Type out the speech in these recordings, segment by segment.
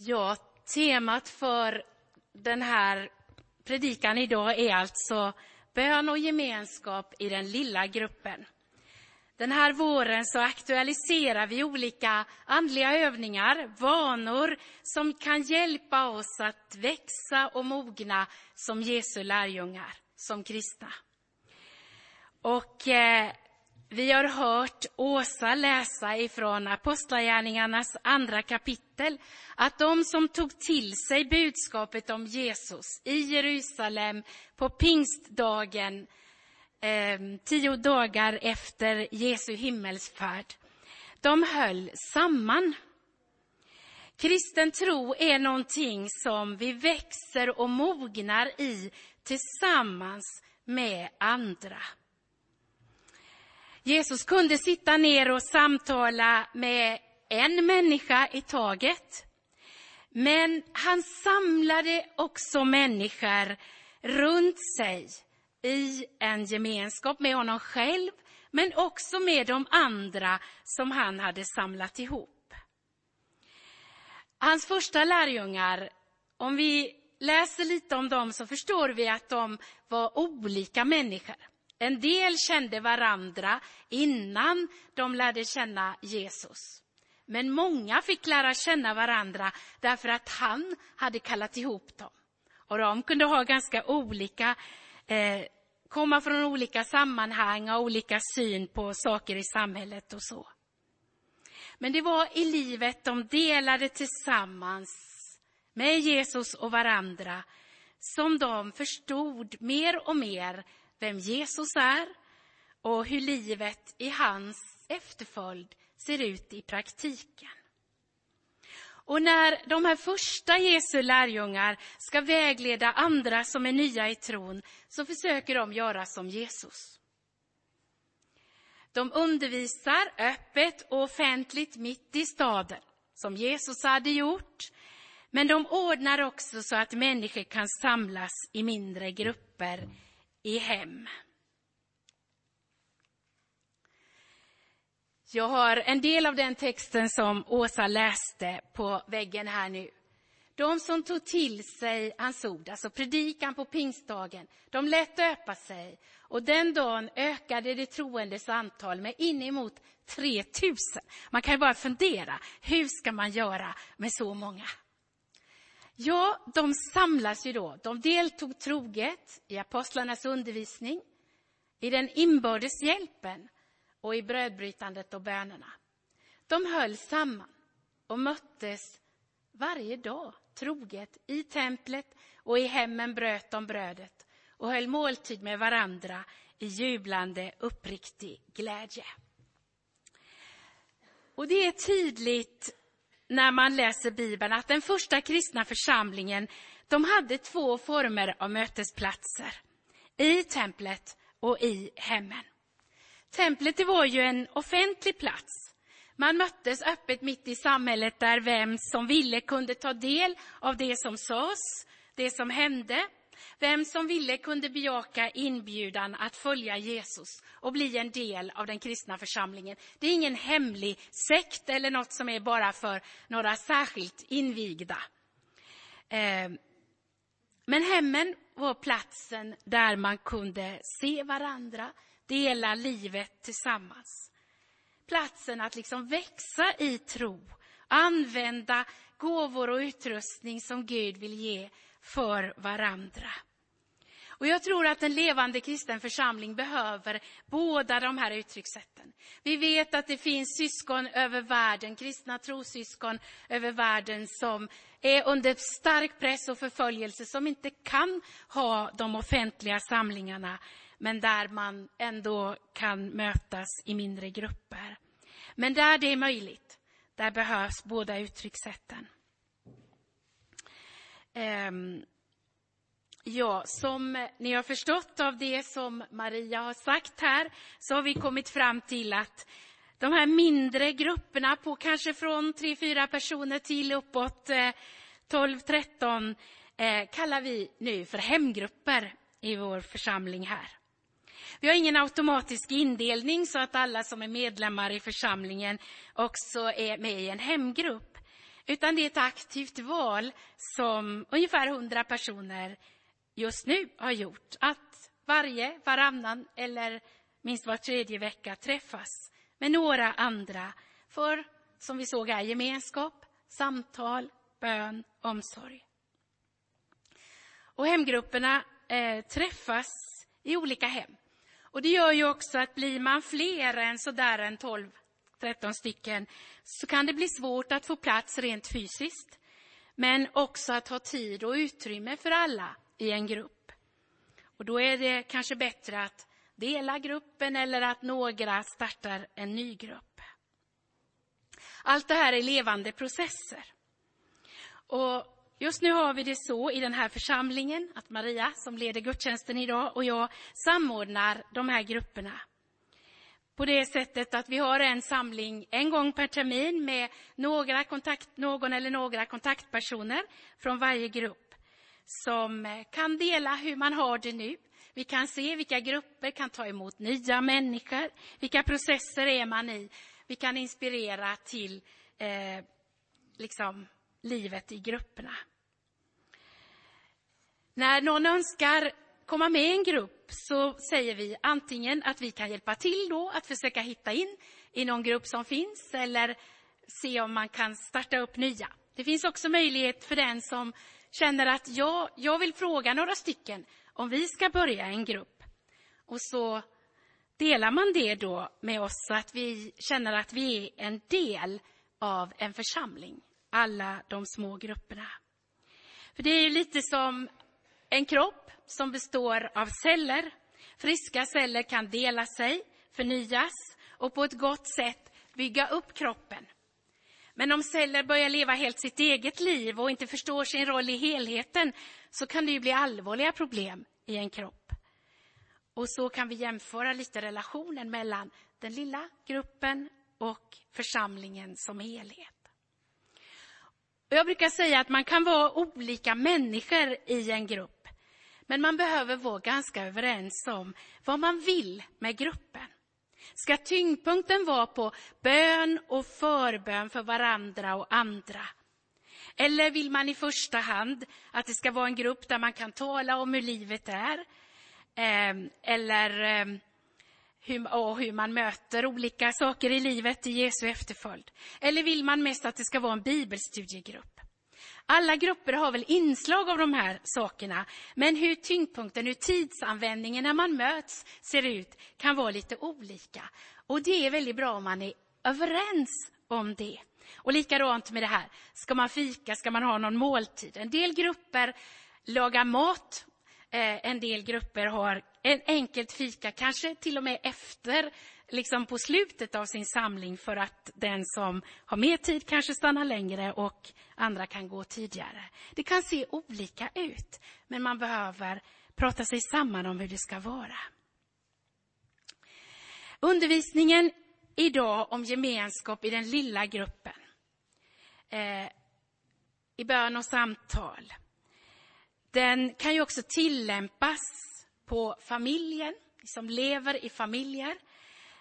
Ja, temat för den här predikan idag är alltså bön och gemenskap i den lilla gruppen. Den här våren så aktualiserar vi olika andliga övningar, vanor som kan hjälpa oss att växa och mogna som Jesu lärjungar, som kristna. Och eh, vi har hört Åsa läsa ifrån Apostlagärningarnas andra kapitel att de som tog till sig budskapet om Jesus i Jerusalem på pingstdagen, eh, tio dagar efter Jesu himmelsfärd, de höll samman. Kristen tro är någonting som vi växer och mognar i tillsammans med andra. Jesus kunde sitta ner och samtala med en människa i taget. Men han samlade också människor runt sig i en gemenskap med honom själv, men också med de andra som han hade samlat ihop. Hans första lärjungar, om vi läser lite om dem så förstår vi att de var olika människor. En del kände varandra innan de lärde känna Jesus. Men många fick lära känna varandra därför att han hade kallat ihop dem. Och de kunde ha ganska olika, eh, komma från olika sammanhang och olika syn på saker i samhället och så. Men det var i livet de delade tillsammans med Jesus och varandra som de förstod mer och mer vem Jesus är och hur livet i hans efterföljd ser ut i praktiken. Och när de här första Jesu lärjungar ska vägleda andra som är nya i tron så försöker de göra som Jesus. De undervisar öppet och offentligt mitt i staden, som Jesus hade gjort. Men de ordnar också så att människor kan samlas i mindre grupper i hem. Jag har en del av den texten som Åsa läste på väggen här nu. De som tog till sig hans ord, alltså predikan på pingstdagen, de lät döpa sig och den dagen ökade det troendes antal med inemot 3000. Man kan ju bara fundera, hur ska man göra med så många? Ja, de samlas ju då. De deltog troget i apostlarnas undervisning, i den inbördes hjälpen och i brödbrytandet och bönerna. De höll samman och möttes varje dag troget i templet och i hemmen bröt de brödet och höll måltid med varandra i jublande uppriktig glädje. Och det är tydligt när man läser Bibeln att den första kristna församlingen de hade två former av mötesplatser. I templet och i hemmen. Templet det var ju en offentlig plats. Man möttes öppet mitt i samhället där vem som ville kunde ta del av det som sades, det som hände. Vem som ville kunde bejaka inbjudan att följa Jesus och bli en del av den kristna församlingen. Det är ingen hemlig sekt eller något som är bara för några särskilt invigda. Eh, men hemmen var platsen där man kunde se varandra, dela livet tillsammans. Platsen att liksom växa i tro, använda gåvor och utrustning som Gud vill ge för varandra. Och jag tror att en levande kristen församling behöver båda de här uttryckssätten. Vi vet att det finns syskon över världen, kristna trosyskon över världen som är under stark press och förföljelse, som inte kan ha de offentliga samlingarna, men där man ändå kan mötas i mindre grupper. Men där det är möjligt, där behövs båda uttryckssätten. Um, Ja, som ni har förstått av det som Maria har sagt här, så har vi kommit fram till att de här mindre grupperna på kanske från tre, fyra personer till uppåt eh, 12, 13 eh, kallar vi nu för hemgrupper i vår församling här. Vi har ingen automatisk indelning så att alla som är medlemmar i församlingen också är med i en hemgrupp utan det är ett aktivt val som ungefär 100 personer just nu har gjort. Att varje, varannan eller minst var tredje vecka träffas med några andra för, som vi såg här, gemenskap, samtal, bön, omsorg. Och hemgrupperna eh, träffas i olika hem. Och det gör ju också att blir man fler än sådär en 12 13 stycken, så kan det bli svårt att få plats rent fysiskt. Men också att ha tid och utrymme för alla i en grupp. Och då är det kanske bättre att dela gruppen eller att några startar en ny grupp. Allt det här är levande processer. Och Just nu har vi det så i den här församlingen att Maria, som leder gudstjänsten idag, och jag samordnar de här grupperna på det sättet att vi har en samling en gång per termin med några kontakt, någon eller några kontaktpersoner från varje grupp som kan dela hur man har det nu. Vi kan se vilka grupper kan ta emot nya människor, vilka processer är man i. Vi kan inspirera till eh, liksom, livet i grupperna. När någon önskar komma med i en grupp så säger vi antingen att vi kan hjälpa till då att försöka hitta in i någon grupp som finns eller se om man kan starta upp nya. Det finns också möjlighet för den som känner att jag, jag vill fråga några stycken om vi ska börja en grupp. Och så delar man det då med oss så att vi känner att vi är en del av en församling, alla de små grupperna. För det är ju lite som en kropp som består av celler. Friska celler kan dela sig, förnyas och på ett gott sätt bygga upp kroppen. Men om celler börjar leva helt sitt eget liv och inte förstår sin roll i helheten så kan det ju bli allvarliga problem i en kropp. Och så kan vi jämföra lite relationen mellan den lilla gruppen och församlingen som helhet. Jag brukar säga att man kan vara olika människor i en grupp. Men man behöver vara ganska överens om vad man vill med gruppen. Ska tyngdpunkten vara på bön och förbön för varandra och andra? Eller vill man i första hand att det ska vara en grupp där man kan tala om hur livet är? Ehm, eller ehm, hur, och hur man möter olika saker i livet i Jesu efterföljd? Eller vill man mest att det ska vara en bibelstudiegrupp? Alla grupper har väl inslag av de här sakerna, men hur tyngdpunkten, hur tidsanvändningen när man möts ser ut kan vara lite olika. Och det är väldigt bra om man är överens om det. Och likadant med det här, ska man fika, ska man ha någon måltid? En del grupper lagar mat, eh, en del grupper har en enkelt fika, kanske till och med efter liksom på slutet av sin samling för att den som har mer tid kanske stannar längre och andra kan gå tidigare. Det kan se olika ut, men man behöver prata sig samman om hur det ska vara. Undervisningen idag om gemenskap i den lilla gruppen, eh, i bön och samtal, den kan ju också tillämpas på familjen, som lever i familjer.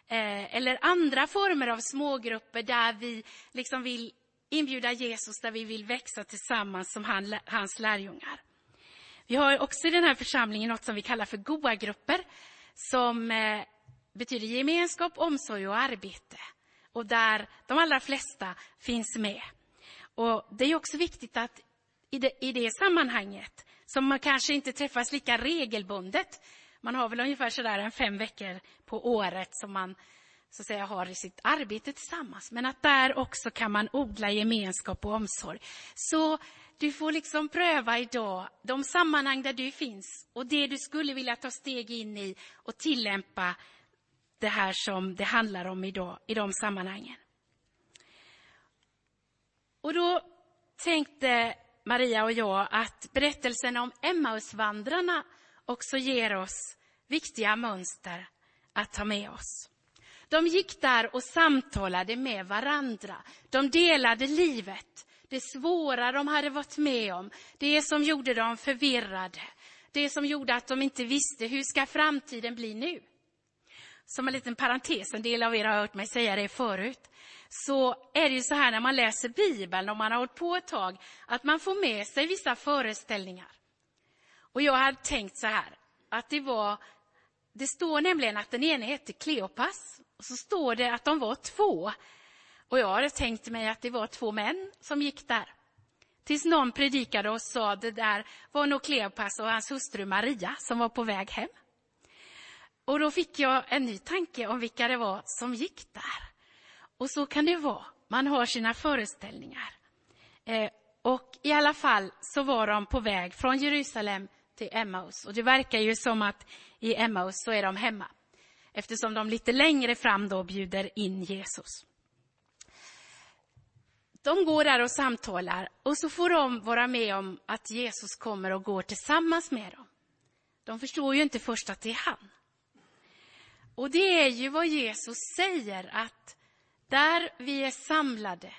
Eh, eller andra former av smågrupper där vi liksom vill inbjuda Jesus, där vi vill växa tillsammans som han, hans lärjungar. Vi har också i den här församlingen något som vi kallar för goa grupper som eh, betyder gemenskap, omsorg och arbete. Och där de allra flesta finns med. Och Det är också viktigt att i det, i det sammanhanget, som man kanske inte träffas lika regelbundet, man har väl ungefär sådär en fem veckor på året som man så att säga, har i sitt arbete tillsammans. Men att där också kan man odla gemenskap och omsorg. Så du får liksom pröva idag de sammanhang där du finns och det du skulle vilja ta steg in i och tillämpa det här som det handlar om idag i de sammanhangen. Och då tänkte Maria och jag att berättelsen om Emmausvandrarna också ger oss viktiga mönster att ta med oss. De gick där och samtalade med varandra. De delade livet, det svåra de hade varit med om, det som gjorde dem förvirrade, det som gjorde att de inte visste hur ska framtiden bli nu. som en liten parentes, en del av er har hört mig säga det förut, så är det ju så här när man läser Bibeln, om man har hållit på ett tag, att man får med sig vissa föreställningar. Och jag hade tänkt så här, att det var, det står nämligen att den ene hette Kleopas, och så står det att de var två. Och jag hade tänkt mig att det var två män som gick där. Tills någon predikade och sa det där var nog Kleopas och hans hustru Maria som var på väg hem. Och då fick jag en ny tanke om vilka det var som gick där. Och så kan det vara, man har sina föreställningar. Eh, och i alla fall så var de på väg från Jerusalem till Emmaus. Och det verkar ju som att i Emmaus så är de hemma. Eftersom de lite längre fram då bjuder in Jesus. De går där och samtalar och så får de vara med om att Jesus kommer och går tillsammans med dem. De förstår ju inte först att det är han. Och det är ju vad Jesus säger att där vi är samlade,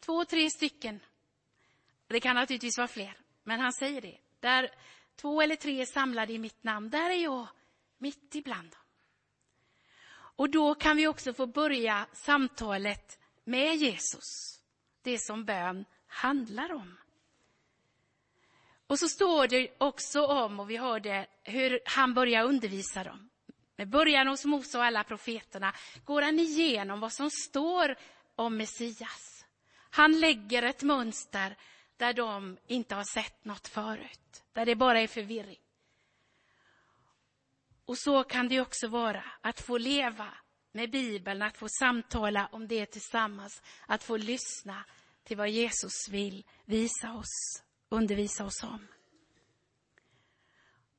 två, tre stycken, det kan naturligtvis vara fler, men han säger det. Där två eller tre är samlade i mitt namn, där är jag mitt ibland dem. Och då kan vi också få börja samtalet med Jesus, det som bön handlar om. Och så står det också om, och vi hörde hur han börjar undervisa dem. Med början hos Mose och alla profeterna går han igenom vad som står om Messias. Han lägger ett mönster där de inte har sett något förut, där det bara är förvirring. Och så kan det också vara, att få leva med Bibeln, att få samtala om det tillsammans, att få lyssna till vad Jesus vill visa oss, undervisa oss om.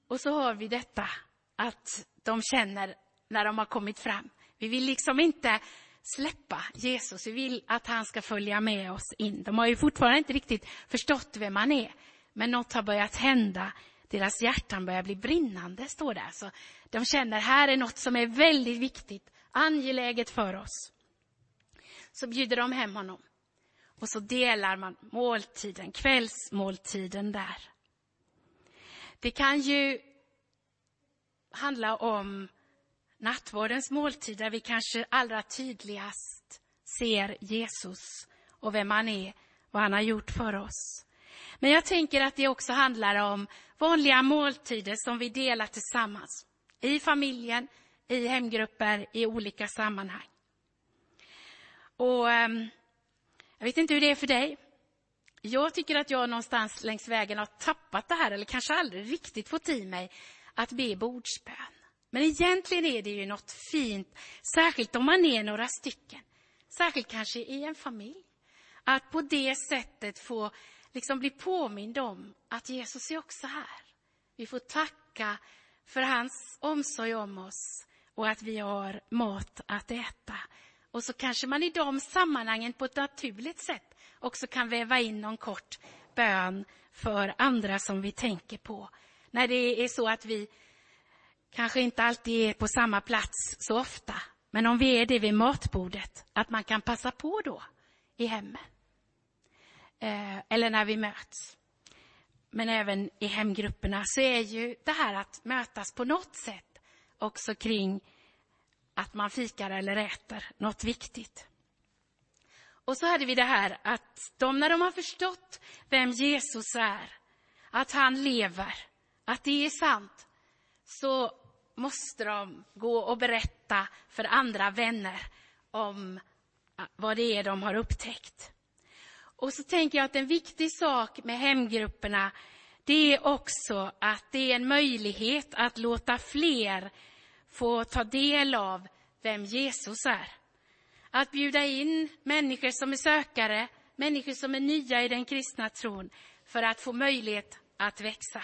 Och så har vi detta att de känner när de har kommit fram. Vi vill liksom inte släppa Jesus, vi vill att han ska följa med oss in. De har ju fortfarande inte riktigt förstått vem han är, men något har börjat hända. Deras hjärtan börjar bli brinnande, står det. Så de känner här är något som är väldigt viktigt, angeläget för oss. Så bjuder de hem honom. Och så delar man måltiden, kvällsmåltiden där. Det kan ju handla om nattvardens måltid där vi kanske allra tydligast ser Jesus och vem han är, vad han har gjort för oss. Men jag tänker att det också handlar om vanliga måltider som vi delar tillsammans. I familjen, i hemgrupper, i olika sammanhang. Och ehm, jag vet inte hur det är för dig. Jag tycker att jag någonstans längs vägen har tappat det här, eller kanske aldrig riktigt fått i mig att be bordsbön. Men egentligen är det ju något fint, särskilt om man är några stycken. Särskilt kanske i en familj. Att på det sättet få liksom bli påmind om att Jesus är också här. Vi får tacka för hans omsorg om oss och att vi har mat att äta. Och så kanske man i de sammanhangen på ett naturligt sätt också kan väva in någon kort bön för andra som vi tänker på. När det är så att vi kanske inte alltid är på samma plats så ofta. Men om vi är det vid matbordet, att man kan passa på då i hemmet. Eh, eller när vi möts. Men även i hemgrupperna så är ju det här att mötas på något sätt också kring att man fikar eller äter något viktigt. Och så hade vi det här att de, när de har förstått vem Jesus är, att han lever, att det är sant, så måste de gå och berätta för andra vänner om eh, vad det är de har upptäckt. Och så tänker jag att en viktig sak med hemgrupperna, det är också att det är en möjlighet att låta fler få ta del av vem Jesus är. Att bjuda in människor som är sökare, människor som är nya i den kristna tron, för att få möjlighet att växa.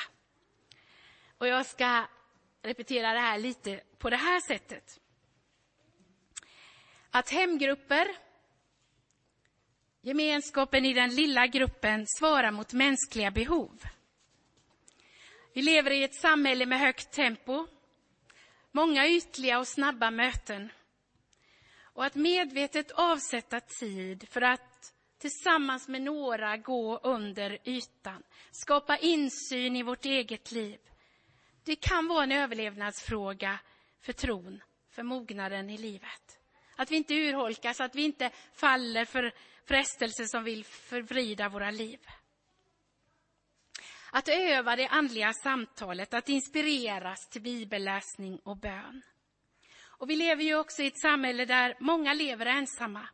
Och jag ska repetera det här lite på det här sättet. Att hemgrupper, gemenskapen i den lilla gruppen, svarar mot mänskliga behov. Vi lever i ett samhälle med högt tempo, många ytliga och snabba möten. Och att medvetet avsätta tid för att tillsammans med några gå under ytan, skapa insyn i vårt eget liv, det kan vara en överlevnadsfråga för tron för mognaden i livet. Att vi inte urholkas, att vi inte faller för frestelser som vill förvrida våra liv. Att öva det andliga samtalet, att inspireras till bibelläsning och bön. Och vi lever ju också i ett samhälle där många lever ensamma.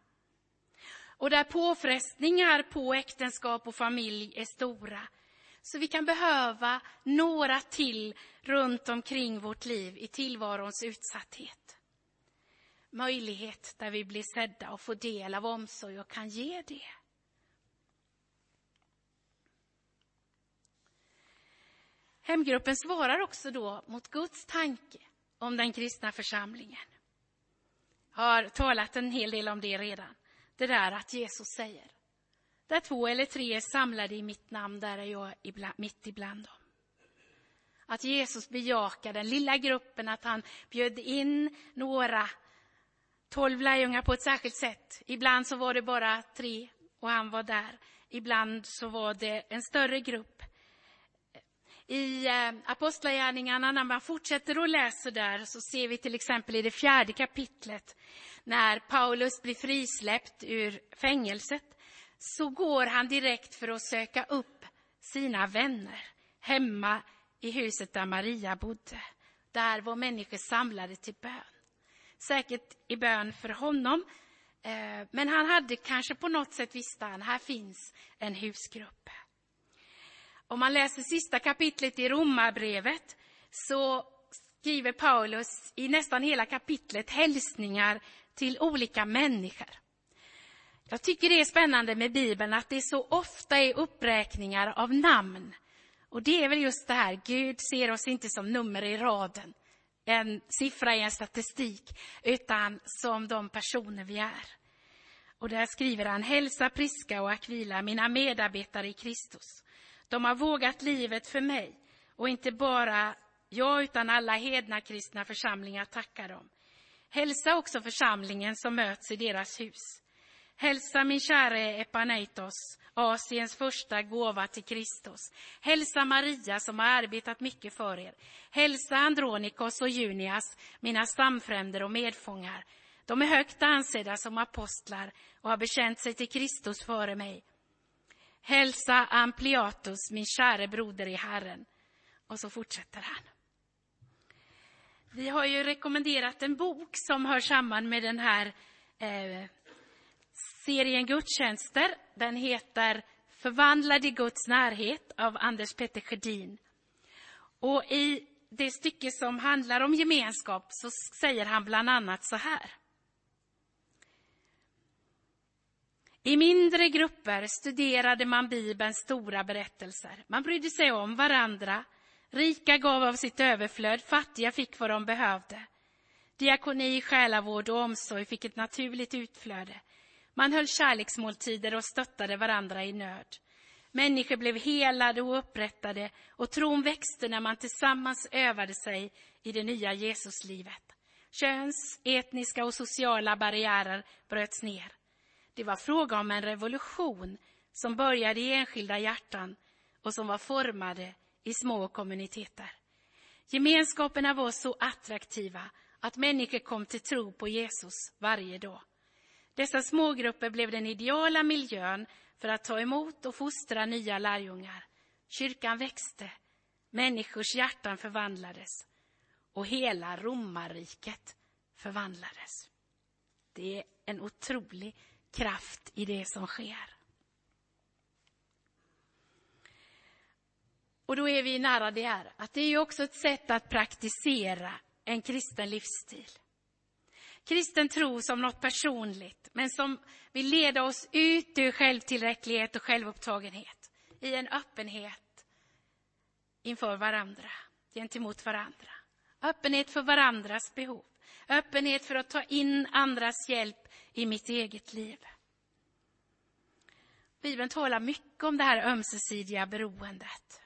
Och där påfrestningar på äktenskap och familj är stora. Så vi kan behöva några till runt omkring vårt liv i tillvarons utsatthet. Möjlighet där vi blir sedda och får del av omsorg och kan ge det. Hemgruppen svarar också då mot Guds tanke om den kristna församlingen. Jag har talat en hel del om det redan. Det där att Jesus säger, där två eller tre är samlade i mitt namn, där är jag ibland, mitt ibland dem. Att Jesus bejakar den lilla gruppen, att han bjöd in några tolv lärjungar på ett särskilt sätt. Ibland så var det bara tre och han var där. Ibland så var det en större grupp i eh, Apostlagärningarna, när man fortsätter att läsa där, så ser vi till exempel i det fjärde kapitlet, när Paulus blir frisläppt ur fängelset, så går han direkt för att söka upp sina vänner hemma i huset där Maria bodde. Där var människor samlade till bön. Säkert i bön för honom, eh, men han hade kanske på något sätt visste han, här finns en husgrupp. Om man läser sista kapitlet i Romarbrevet så skriver Paulus i nästan hela kapitlet hälsningar till olika människor. Jag tycker det är spännande med Bibeln att det så ofta är uppräkningar av namn. Och det är väl just det här, Gud ser oss inte som nummer i raden, en siffra i en statistik, utan som de personer vi är. Och där skriver han, hälsa Priska och Akvila, mina medarbetare i Kristus. De har vågat livet för mig och inte bara jag utan alla hedna kristna församlingar tackar dem. Hälsa också församlingen som möts i deras hus. Hälsa min käre Epaneitos, Asiens första gåva till Kristus. Hälsa Maria som har arbetat mycket för er. Hälsa Andronikos och Junias, mina stamfränder och medfångar. De är högt ansedda som apostlar och har bekänt sig till Kristus före mig. Hälsa Ampliatus, min käre broder i Herren. Och så fortsätter han. Vi har ju rekommenderat en bok som hör samman med den här eh, serien gudstjänster. Den heter Förvandlad i Guds närhet av Anders Petter Sjödin. Och i det stycke som handlar om gemenskap så säger han bland annat så här. I mindre grupper studerade man Bibelns stora berättelser. Man brydde sig om varandra. Rika gav av sitt överflöd, fattiga fick vad de behövde. Diakoni, själavård och omsorg fick ett naturligt utflöde. Man höll kärleksmåltider och stöttade varandra i nöd. Människor blev helade och upprättade och tron växte när man tillsammans övade sig i det nya Jesuslivet. Köns, etniska och sociala barriärer bröts ner. Det var fråga om en revolution som började i enskilda hjärtan och som var formade i små kommuniteter. Gemenskaperna var så attraktiva att människor kom till tro på Jesus varje dag. Dessa smågrupper blev den ideala miljön för att ta emot och fostra nya lärjungar. Kyrkan växte, människors hjärtan förvandlades och hela romarriket förvandlades. Det är en otrolig kraft i det som sker. Och då är vi nära det här, att det är också ett sätt att praktisera en kristen livsstil. Kristen tro som något personligt, men som vill leda oss ut ur självtillräcklighet och självupptagenhet i en öppenhet inför varandra, gentemot varandra. Öppenhet för varandras behov. Öppenhet för att ta in andras hjälp i mitt eget liv. Bibeln talar mycket om det här ömsesidiga beroendet.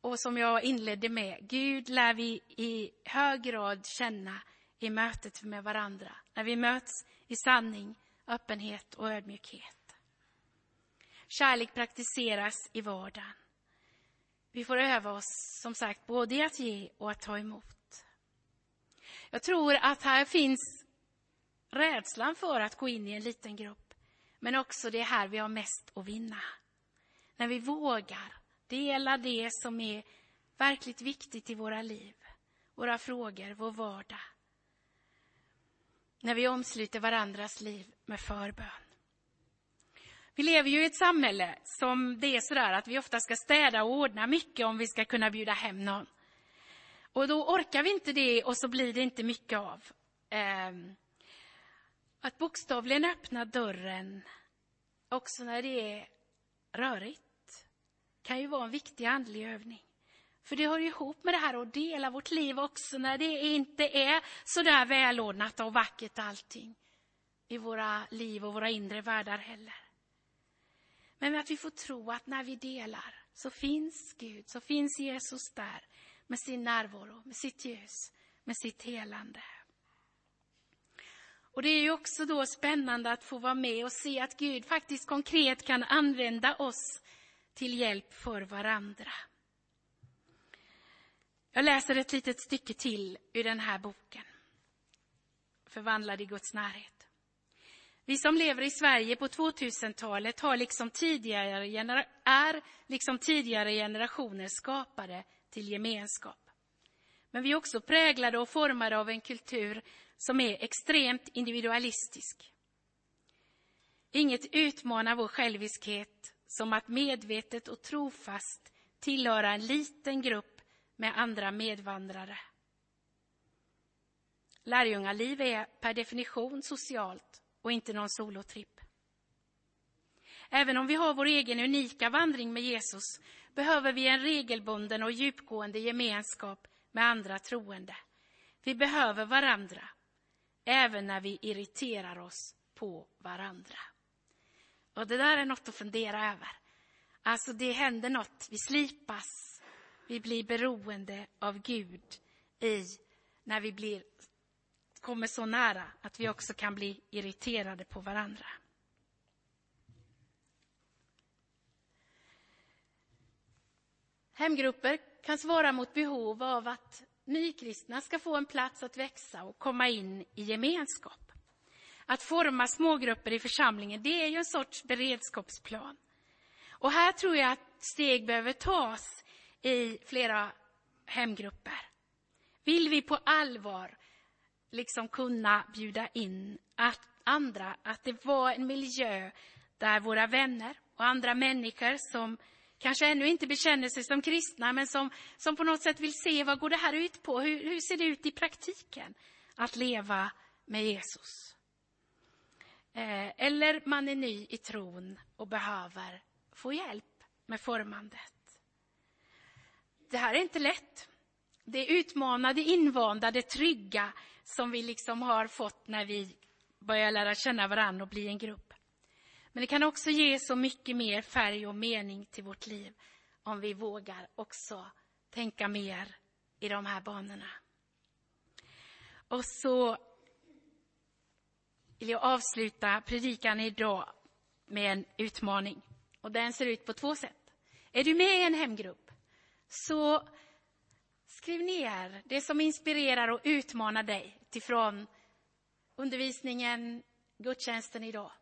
Och som jag inledde med, Gud lär vi i hög grad känna i mötet med varandra, när vi möts i sanning, öppenhet och ödmjukhet. Kärlek praktiseras i vardagen. Vi får öva oss, som sagt, både i att ge och att ta emot. Jag tror att här finns rädslan för att gå in i en liten grupp. Men också det här vi har mest att vinna. När vi vågar dela det som är verkligt viktigt i våra liv, våra frågor, vår vardag. När vi omsluter varandras liv med förbön. Vi lever ju i ett samhälle som det är sådär att vi ofta ska städa och ordna mycket om vi ska kunna bjuda hem någon. Och då orkar vi inte det och så blir det inte mycket av. Ehm, att bokstavligen öppna dörren också när det är rörigt kan ju vara en viktig andlig övning. För det hör ihop med det här att dela vårt liv också när det inte är så där välordnat och vackert allting i våra liv och våra inre världar heller. Men att vi får tro att när vi delar så finns Gud, så finns Jesus där med sin närvaro, med sitt ljus, med sitt helande. Och det är ju också då spännande att få vara med och se att Gud faktiskt konkret kan använda oss till hjälp för varandra. Jag läser ett litet stycke till ur den här boken. Förvandlad i Guds närhet. Vi som lever i Sverige på 2000-talet har liksom tidigare, är liksom tidigare generationer skapade till gemenskap. Men vi är också präglade och formade av en kultur som är extremt individualistisk. Inget utmanar vår själviskhet som att medvetet och trofast tillhöra en liten grupp med andra medvandrare. Lärjungaliv är per definition socialt och inte någon solotripp. Även om vi har vår egen unika vandring med Jesus behöver vi en regelbunden och djupgående gemenskap med andra troende. Vi behöver varandra, även när vi irriterar oss på varandra. Och det där är något att fundera över. Alltså, det händer något. Vi slipas. Vi blir beroende av Gud i när vi blir, kommer så nära att vi också kan bli irriterade på varandra. Hemgrupper kan svara mot behov av att nykristna ska få en plats att växa och komma in i gemenskap. Att forma smågrupper i församlingen, det är ju en sorts beredskapsplan. Och här tror jag att steg behöver tas i flera hemgrupper. Vill vi på allvar liksom kunna bjuda in att andra, att det var en miljö där våra vänner och andra människor som kanske ännu inte bekänner sig som kristna, men som, som på något sätt vill se vad går det här ut på? Hur, hur ser det ut i praktiken att leva med Jesus? Eh, eller man är ny i tron och behöver få hjälp med formandet. Det här är inte lätt. Det utmanade, invanda, det trygga som vi liksom har fått när vi börjar lära känna varandra och bli en grupp. Men det kan också ge så mycket mer färg och mening till vårt liv om vi vågar också tänka mer i de här banorna. Och så vill jag avsluta predikan idag med en utmaning. Och den ser ut på två sätt. Är du med i en hemgrupp, så skriv ner det som inspirerar och utmanar dig utifrån undervisningen, gudstjänsten idag.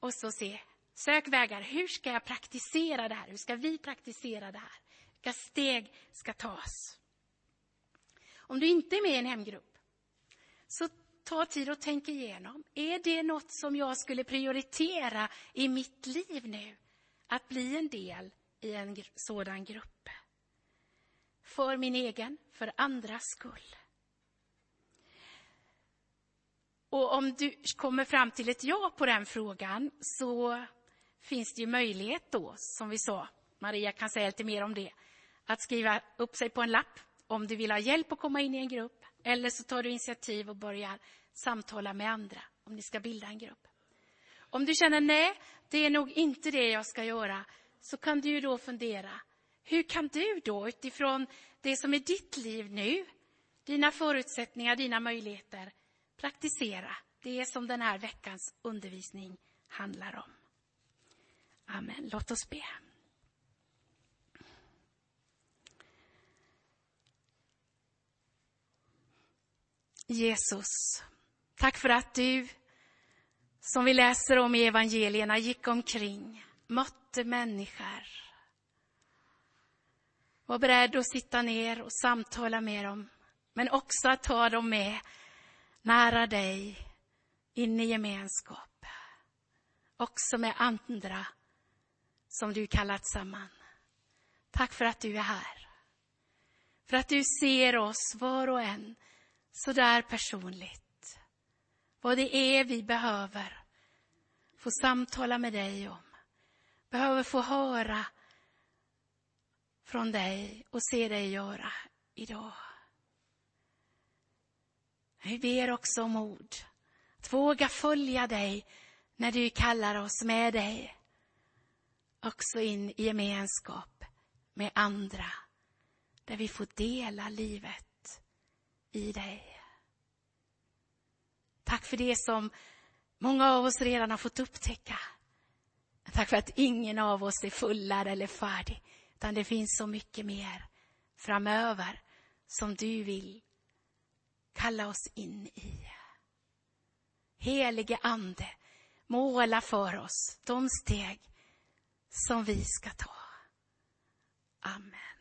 Och så se, sök vägar. Hur ska jag praktisera det här? Hur ska vi praktisera det här? Vilka steg ska tas? Om du inte är med i en hemgrupp, så ta tid och tänk igenom. Är det något som jag skulle prioritera i mitt liv nu? Att bli en del i en sådan grupp. För min egen, för andras skull. Och om du kommer fram till ett ja på den frågan så finns det ju möjlighet då, som vi sa, Maria kan säga lite mer om det, att skriva upp sig på en lapp om du vill ha hjälp att komma in i en grupp. Eller så tar du initiativ och börjar samtala med andra om ni ska bilda en grupp. Om du känner nej, det är nog inte det jag ska göra, så kan du ju då fundera, hur kan du då utifrån det som är ditt liv nu, dina förutsättningar, dina möjligheter, praktisera det som den här veckans undervisning handlar om. Amen. Låt oss be. Jesus, tack för att du, som vi läser om i evangelierna, gick omkring, mötte människor. Var beredd att sitta ner och samtala med dem, men också att ta dem med nära dig, in i gemenskap. Också med andra som du kallat samman. Tack för att du är här. För att du ser oss var och en så där personligt. Vad det är vi behöver få samtala med dig om. Behöver få höra från dig och se dig göra idag. Vi ber också om ord. Att våga följa dig när du kallar oss med dig. Också in i gemenskap med andra. Där vi får dela livet i dig. Tack för det som många av oss redan har fått upptäcka. Tack för att ingen av oss är fullad eller färdig. Utan det finns så mycket mer framöver som du vill kalla oss in i. Helige Ande, måla för oss de steg som vi ska ta. Amen.